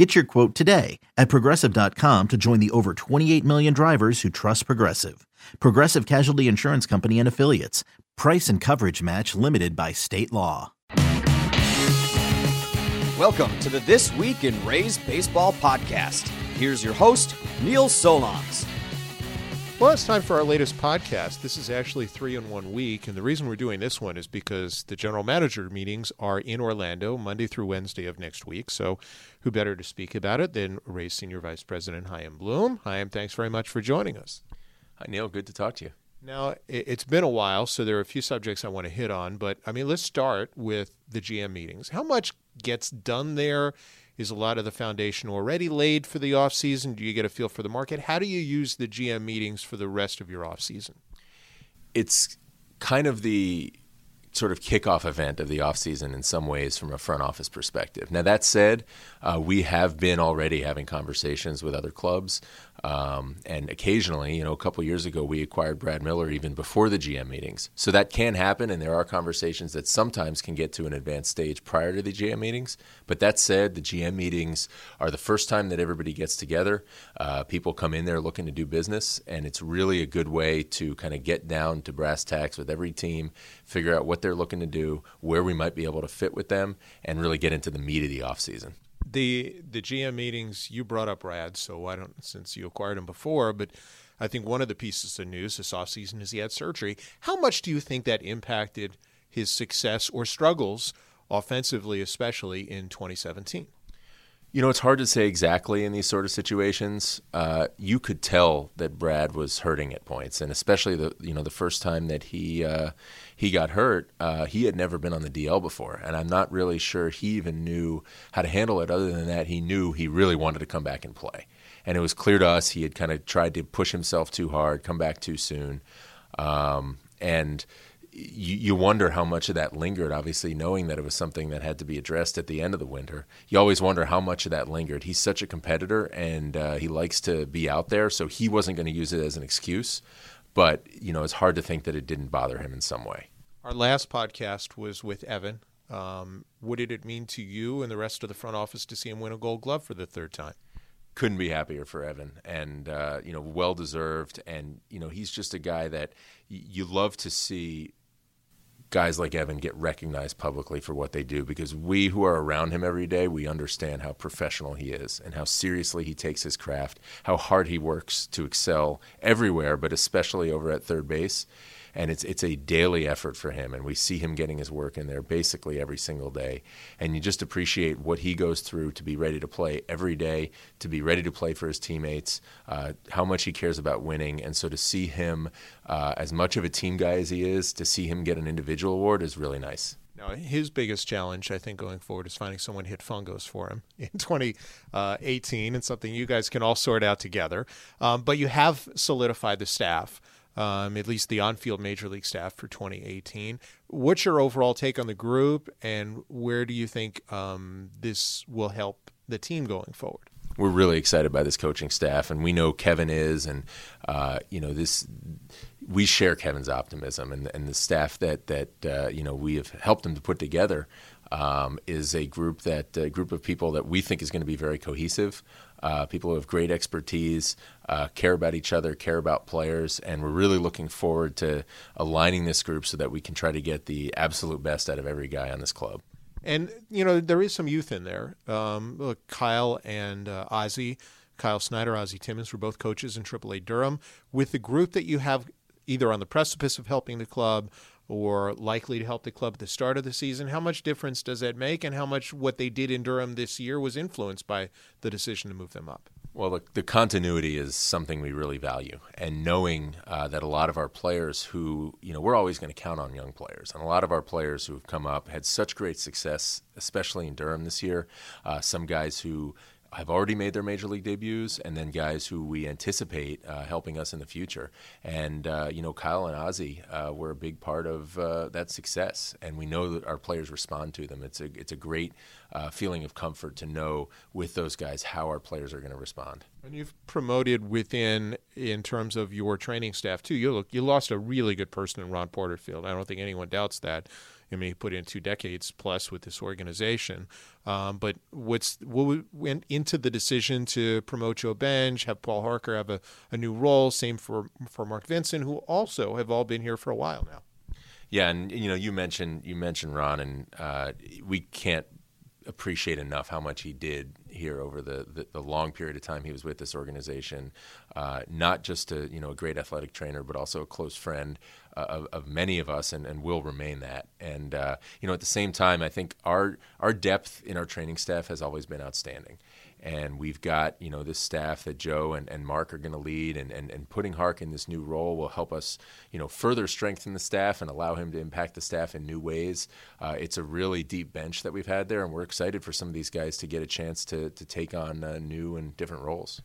Get your quote today at progressive.com to join the over 28 million drivers who trust Progressive. Progressive Casualty Insurance Company and Affiliates. Price and coverage match limited by state law. Welcome to the This Week in Rays Baseball podcast. Here's your host, Neil Solondz. Well, it's time for our latest podcast. This is actually three in one week, and the reason we're doing this one is because the general manager meetings are in Orlando Monday through Wednesday of next week. So, who better to speak about it than Rays Senior Vice President Chaim Bloom? Chaim, thanks very much for joining us. Hi, Neil. Good to talk to you. Now, it's been a while, so there are a few subjects I want to hit on, but I mean, let's start with the GM meetings. How much gets done there? Is a lot of the foundation already laid for the offseason? Do you get a feel for the market? How do you use the GM meetings for the rest of your offseason? It's kind of the sort of kickoff event of the offseason in some ways from a front office perspective. Now, that said, uh, we have been already having conversations with other clubs. Um, and occasionally, you know, a couple years ago, we acquired Brad Miller even before the GM meetings. So that can happen, and there are conversations that sometimes can get to an advanced stage prior to the GM meetings. But that said, the GM meetings are the first time that everybody gets together. Uh, people come in there looking to do business, and it's really a good way to kind of get down to brass tacks with every team, figure out what they're looking to do, where we might be able to fit with them, and really get into the meat of the offseason the the GM meetings you brought up Brad, so I don't since you acquired him before, but I think one of the pieces of news this offseason is he had surgery. How much do you think that impacted his success or struggles offensively, especially in 2017? You know, it's hard to say exactly in these sort of situations. Uh, you could tell that Brad was hurting at points, and especially the you know the first time that he uh, he got hurt, uh, he had never been on the DL before, and I'm not really sure he even knew how to handle it. Other than that, he knew he really wanted to come back and play, and it was clear to us he had kind of tried to push himself too hard, come back too soon, um, and you, you wonder how much of that lingered, obviously, knowing that it was something that had to be addressed at the end of the winter. You always wonder how much of that lingered. He's such a competitor and uh, he likes to be out there, so he wasn't going to use it as an excuse. But, you know, it's hard to think that it didn't bother him in some way. Our last podcast was with Evan. Um, what did it mean to you and the rest of the front office to see him win a gold glove for the third time? couldn't be happier for Evan, and uh, you know, well deserved. And you know, he's just a guy that y- you love to see guys like Evan get recognized publicly for what they do because we who are around him every day, we understand how professional he is and how seriously he takes his craft, how hard he works to excel everywhere, but especially over at third base and it's it's a daily effort for him and we see him getting his work in there basically every single day. And you just appreciate what he goes through to be ready to play every day to be ready to play for his teammates uh, how much he cares about winning. And so to see him uh, as much of a team guy as he is to see him get an individual award is really nice. Now, his biggest challenge, I think, going forward is finding someone hit fungos for him in 2018 and something you guys can all sort out together. Um, but you have solidified the staff um, at least the on-field major league staff for 2018. What's your overall take on the group, and where do you think um, this will help the team going forward? We're really excited by this coaching staff, and we know Kevin is, and uh, you know this. We share Kevin's optimism, and, and the staff that that uh, you know we have helped him to put together um, is a group that a group of people that we think is going to be very cohesive uh, people who have great expertise, uh, care about each other, care about players, and we're really looking forward to aligning this group so that we can try to get the absolute best out of every guy on this club. And you know there is some youth in there. Um, look, Kyle and uh, Ozzie, Kyle Snyder, Ozzie Timmons were both coaches in AAA Durham. With the group that you have either on the precipice of helping the club or likely to help the club at the start of the season. How much difference does that make, and how much what they did in Durham this year was influenced by the decision to move them up? Well, the, the continuity is something we really value, and knowing uh, that a lot of our players who, you know, we're always going to count on young players, and a lot of our players who have come up had such great success, especially in Durham this year. Uh, some guys who have already made their major league debuts, and then guys who we anticipate uh, helping us in the future. And uh, you know, Kyle and Ozzie uh, were a big part of uh, that success, and we know that our players respond to them. It's a it's a great uh, feeling of comfort to know with those guys how our players are going to respond. And you've promoted within in terms of your training staff too. You look you lost a really good person in Ron Porterfield. I don't think anyone doubts that. I mean, he put in two decades plus with this organization. Um, but what's what went into the decision to promote Joe Benge, have Paul Harker have a, a new role? Same for for Mark Vincent, who also have all been here for a while now. Yeah, and you know, you mentioned you mentioned Ron, and uh, we can't appreciate enough how much he did here over the, the, the, long period of time he was with this organization. Uh, not just a you know a great athletic trainer, but also a close friend uh, of, of, many of us, and, and will remain that. And uh, you know at the same time, I think our our depth in our training staff has always been outstanding and we've got you know this staff that Joe and, and Mark are going to lead, and, and, and putting Hark in this new role will help us you know further strengthen the staff and allow him to impact the staff in new ways. Uh, it's a really deep bench that we've had there, and we're excited for some of these guys to get a chance to to take on uh, new and different roles.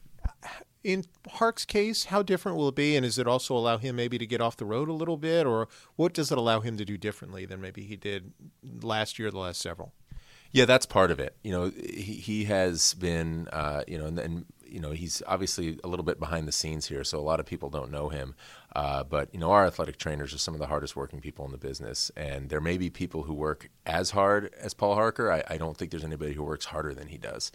In Hark's case, how different will it be, and does it also allow him maybe to get off the road a little bit, or what does it allow him to do differently than maybe he did last year, the last several? Yeah, that's part of it. You know, he, he has been, uh, you know, and, and, you know, he's obviously a little bit behind the scenes here, so a lot of people don't know him. Uh, but you know, our athletic trainers are some of the hardest working people in the business, and there may be people who work as hard as Paul Harker. I, I don't think there's anybody who works harder than he does,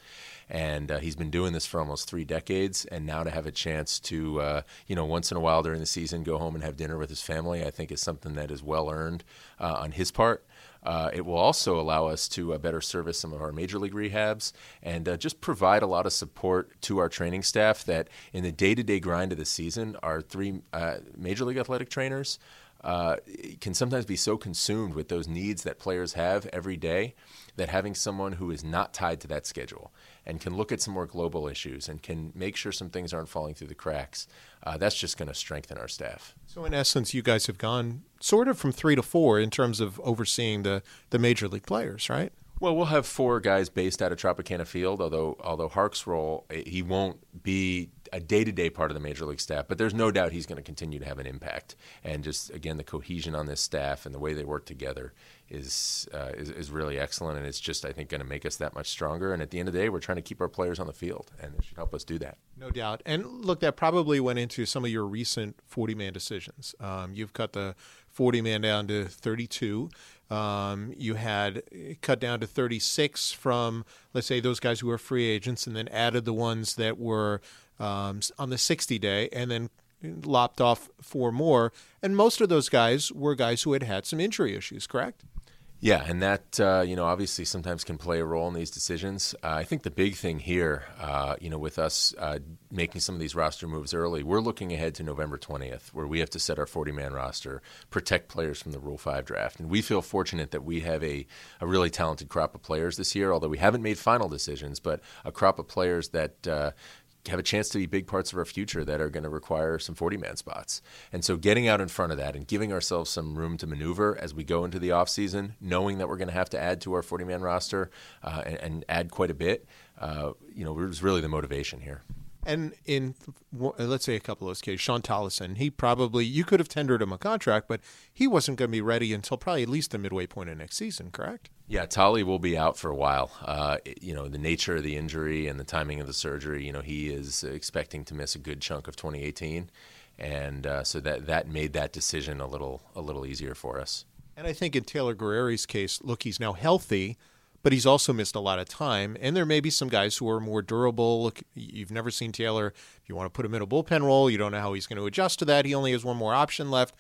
and uh, he's been doing this for almost three decades. And now to have a chance to, uh, you know, once in a while during the season, go home and have dinner with his family, I think is something that is well earned uh, on his part. Uh, it will also allow us to uh, better service some of our major league rehabs and uh, just provide a lot of support to our training staff that in the day to day grind of the season, our three uh, major league athletic trainers uh, can sometimes be so consumed with those needs that players have every day that having someone who is not tied to that schedule and can look at some more global issues and can make sure some things aren't falling through the cracks, uh, that's just going to strengthen our staff. So, in essence, you guys have gone sort of from three to four in terms of overseeing the, the major league players, right? Well, we'll have four guys based out of Tropicana Field, although although Hark's role eh, he won't be a day to day part of the major league staff, but there's no doubt he's going to continue to have an impact. And just again, the cohesion on this staff and the way they work together is uh, is, is really excellent, and it's just I think going to make us that much stronger. And at the end of the day, we're trying to keep our players on the field, and it should help us do that. No doubt. And look, that probably went into some of your recent 40 man decisions. Um, you've cut the 40 man down to 32. Um, you had cut down to 36 from, let's say, those guys who were free agents, and then added the ones that were um, on the 60 day, and then lopped off four more. And most of those guys were guys who had had some injury issues, correct? Yeah, and that uh, you know obviously sometimes can play a role in these decisions. Uh, I think the big thing here, uh, you know, with us uh, making some of these roster moves early, we're looking ahead to November twentieth, where we have to set our forty-man roster, protect players from the Rule Five draft, and we feel fortunate that we have a, a really talented crop of players this year. Although we haven't made final decisions, but a crop of players that uh, have a chance to be big parts of our future that are going to require some 40 man spots. And so getting out in front of that and giving ourselves some room to maneuver as we go into the offseason, knowing that we're going to have to add to our 40 man roster uh, and, and, add quite a bit, uh, you know, was really the motivation here. And in let's say a couple of those cases, Shawn Tolleson, he probably you could have tendered him a contract, but he wasn't going to be ready until probably at least the midway point of next season, correct? Yeah, Tolly will be out for a while. Uh, you know, the nature of the injury and the timing of the surgery. You know, he is expecting to miss a good chunk of 2018, and uh, so that that made that decision a little a little easier for us. And I think in Taylor Guerrieri's case, look, he's now healthy but he's also missed a lot of time. And there may be some guys who are more durable. Look, you've never seen Taylor. If you want to put him in a bullpen role, you don't know how he's going to adjust to that. He only has one more option left.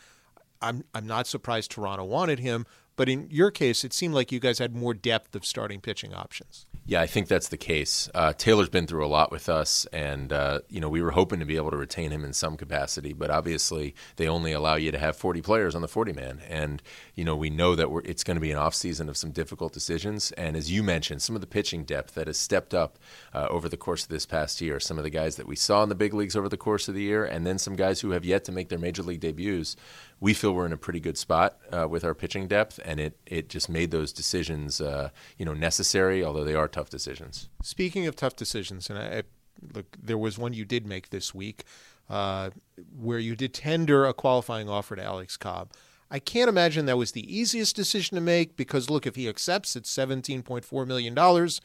I'm I'm not surprised Toronto wanted him, but in your case, it seemed like you guys had more depth of starting pitching options. Yeah, I think that's the case. Uh, Taylor's been through a lot with us, and uh, you know we were hoping to be able to retain him in some capacity, but obviously they only allow you to have 40 players on the 40 man, and you know we know that it's going to be an off season of some difficult decisions. And as you mentioned, some of the pitching depth that has stepped up uh, over the course of this past year, some of the guys that we saw in the big leagues over the course of the year, and then some guys who have yet to make their major league debuts we feel we're in a pretty good spot uh, with our pitching depth, and it it just made those decisions, uh, you know, necessary. Although they are tough decisions. Speaking of tough decisions, and I, look, there was one you did make this week, uh, where you did tender a qualifying offer to Alex Cobb. I can't imagine that was the easiest decision to make because look, if he accepts, it's seventeen point four million dollars.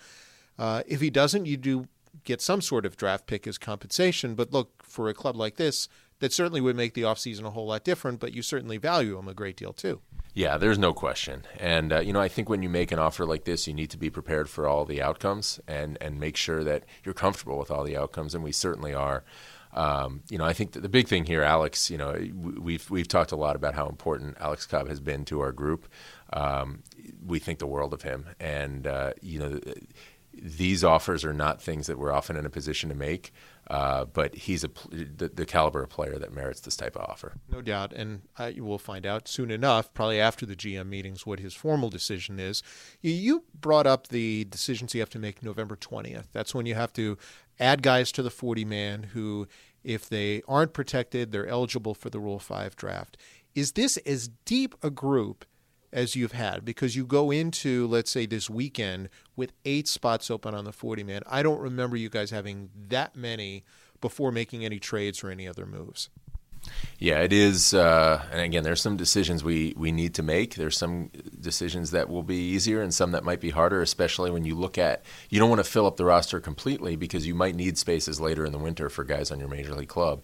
Uh, if he doesn't, you do get some sort of draft pick as compensation. But look, for a club like this, that certainly would make the offseason a whole lot different, but you certainly value him a great deal too. Yeah, there's no question. And, uh, you know, I think when you make an offer like this, you need to be prepared for all the outcomes and, and make sure that you're comfortable with all the outcomes, and we certainly are. Um, you know, I think the big thing here, Alex. You know, we've we've talked a lot about how important Alex Cobb has been to our group. Um, we think the world of him, and uh, you know, these offers are not things that we're often in a position to make. Uh, but he's a the, the, caliber of player that merits this type of offer. No doubt, and you will find out soon enough, probably after the GM meetings, what his formal decision is. You, you brought up the decisions you have to make November twentieth. That's when you have to add guys to the forty man who, if they aren't protected, they're eligible for the Rule Five draft. Is this as deep a group? As you've had because you go into let's say this weekend with eight spots open on the 40 man i don't remember you guys having that many before making any trades or any other moves yeah, it is. Uh, and again, there's some decisions we, we need to make. There's some decisions that will be easier and some that might be harder, especially when you look at you don't want to fill up the roster completely because you might need spaces later in the winter for guys on your major league club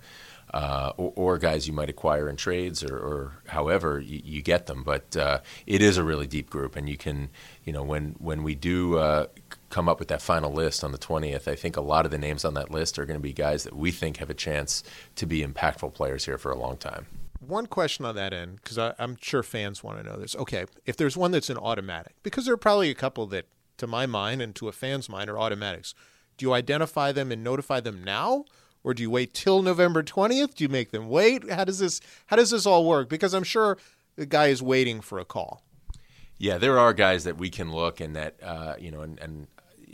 uh, or, or, guys you might acquire in trades or, or however you, you, get them. But uh, it is a really deep group, and you can, you know, when when we do uh, come up with that final list on the 20th, I think a lot of the names on that list are going to be guys that we think have a chance to be impactful players here for a long time. One question on that end, because I'm sure fans want to know this. Okay, if there's one that's an automatic, because there are probably a couple that, to my mind and to a fan's mind, are automatics. Do you identify them and notify them now? Or do you wait till November 20th? Do you make them wait? How does this how does this all work? Because I'm sure the guy is waiting for a call. Yeah, there are guys that we can look and that uh, you know and, and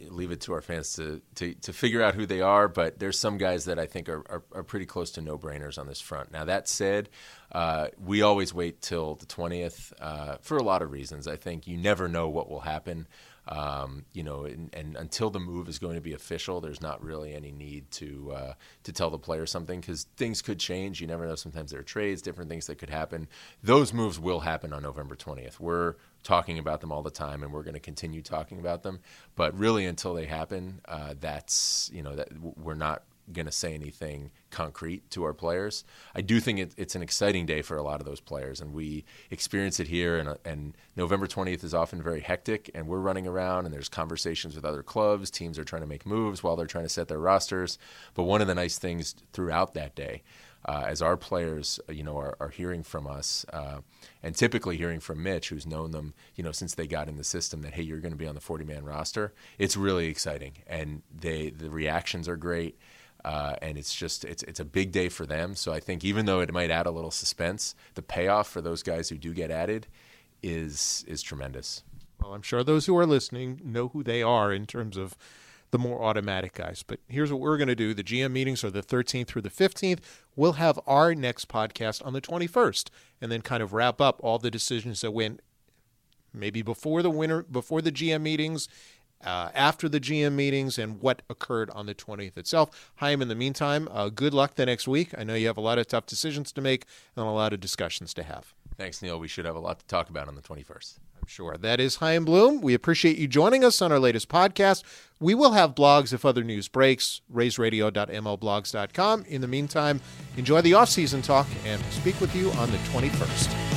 leave it to our fans to, to, to figure out who they are. But there's some guys that I think are, are, are pretty close to no brainers on this front. Now, that said, uh, we always wait till the 20th uh, for a lot of reasons. I think you never know what will happen. Um, you know, and, and, until the move is going to be official, there's not really any need to uh, to tell the player something because things could change. You never know. Sometimes there are trades, different things that could happen. Those moves will happen on November 20th. We're talking about them all the time, and we're going to continue talking about them. But really, until they happen, uh, that's you know that we're not going to say anything concrete to our players. I do think it, it's an exciting day for a lot of those players, and we experience it here. And, and, November 20th is often very hectic, and we're running around, and there's conversations with other clubs. Teams are trying to make moves while they're trying to set their rosters. But one of the nice things throughout that day, uh, as our players, you know, are, are hearing from us, uh, and typically hearing from Mitch, who's known them, you know, since they got in the system, that hey, you're going to be on the 40-man roster. It's really exciting, and they the reactions are great uh, and it's just it's it's a big day for them. So I think even though it might add a little suspense, the payoff for those guys who do get added is is tremendous. Well, I'm sure those who are listening know who they are in terms of the more automatic guys. But here's what we're going to do. The GM meetings are the 13th through the 15th. We'll have our next podcast on the 21st and then kind of wrap up all the decisions that went maybe before the winter before the GM meetings uh, after the GM meetings and what occurred on the 20th itself. Chaim, in the meantime, uh, good luck the next week. I know you have a lot of tough decisions to make and a lot of discussions to have. Thanks, Neil. We should have a lot to talk about on the 21st. I'm sure. That is Chaim Bloom. We appreciate you joining us on our latest podcast. We will have blogs if other news breaks, raysradio.mlblogs.com. In the meantime, enjoy the off-season talk, and speak with you on the 21st.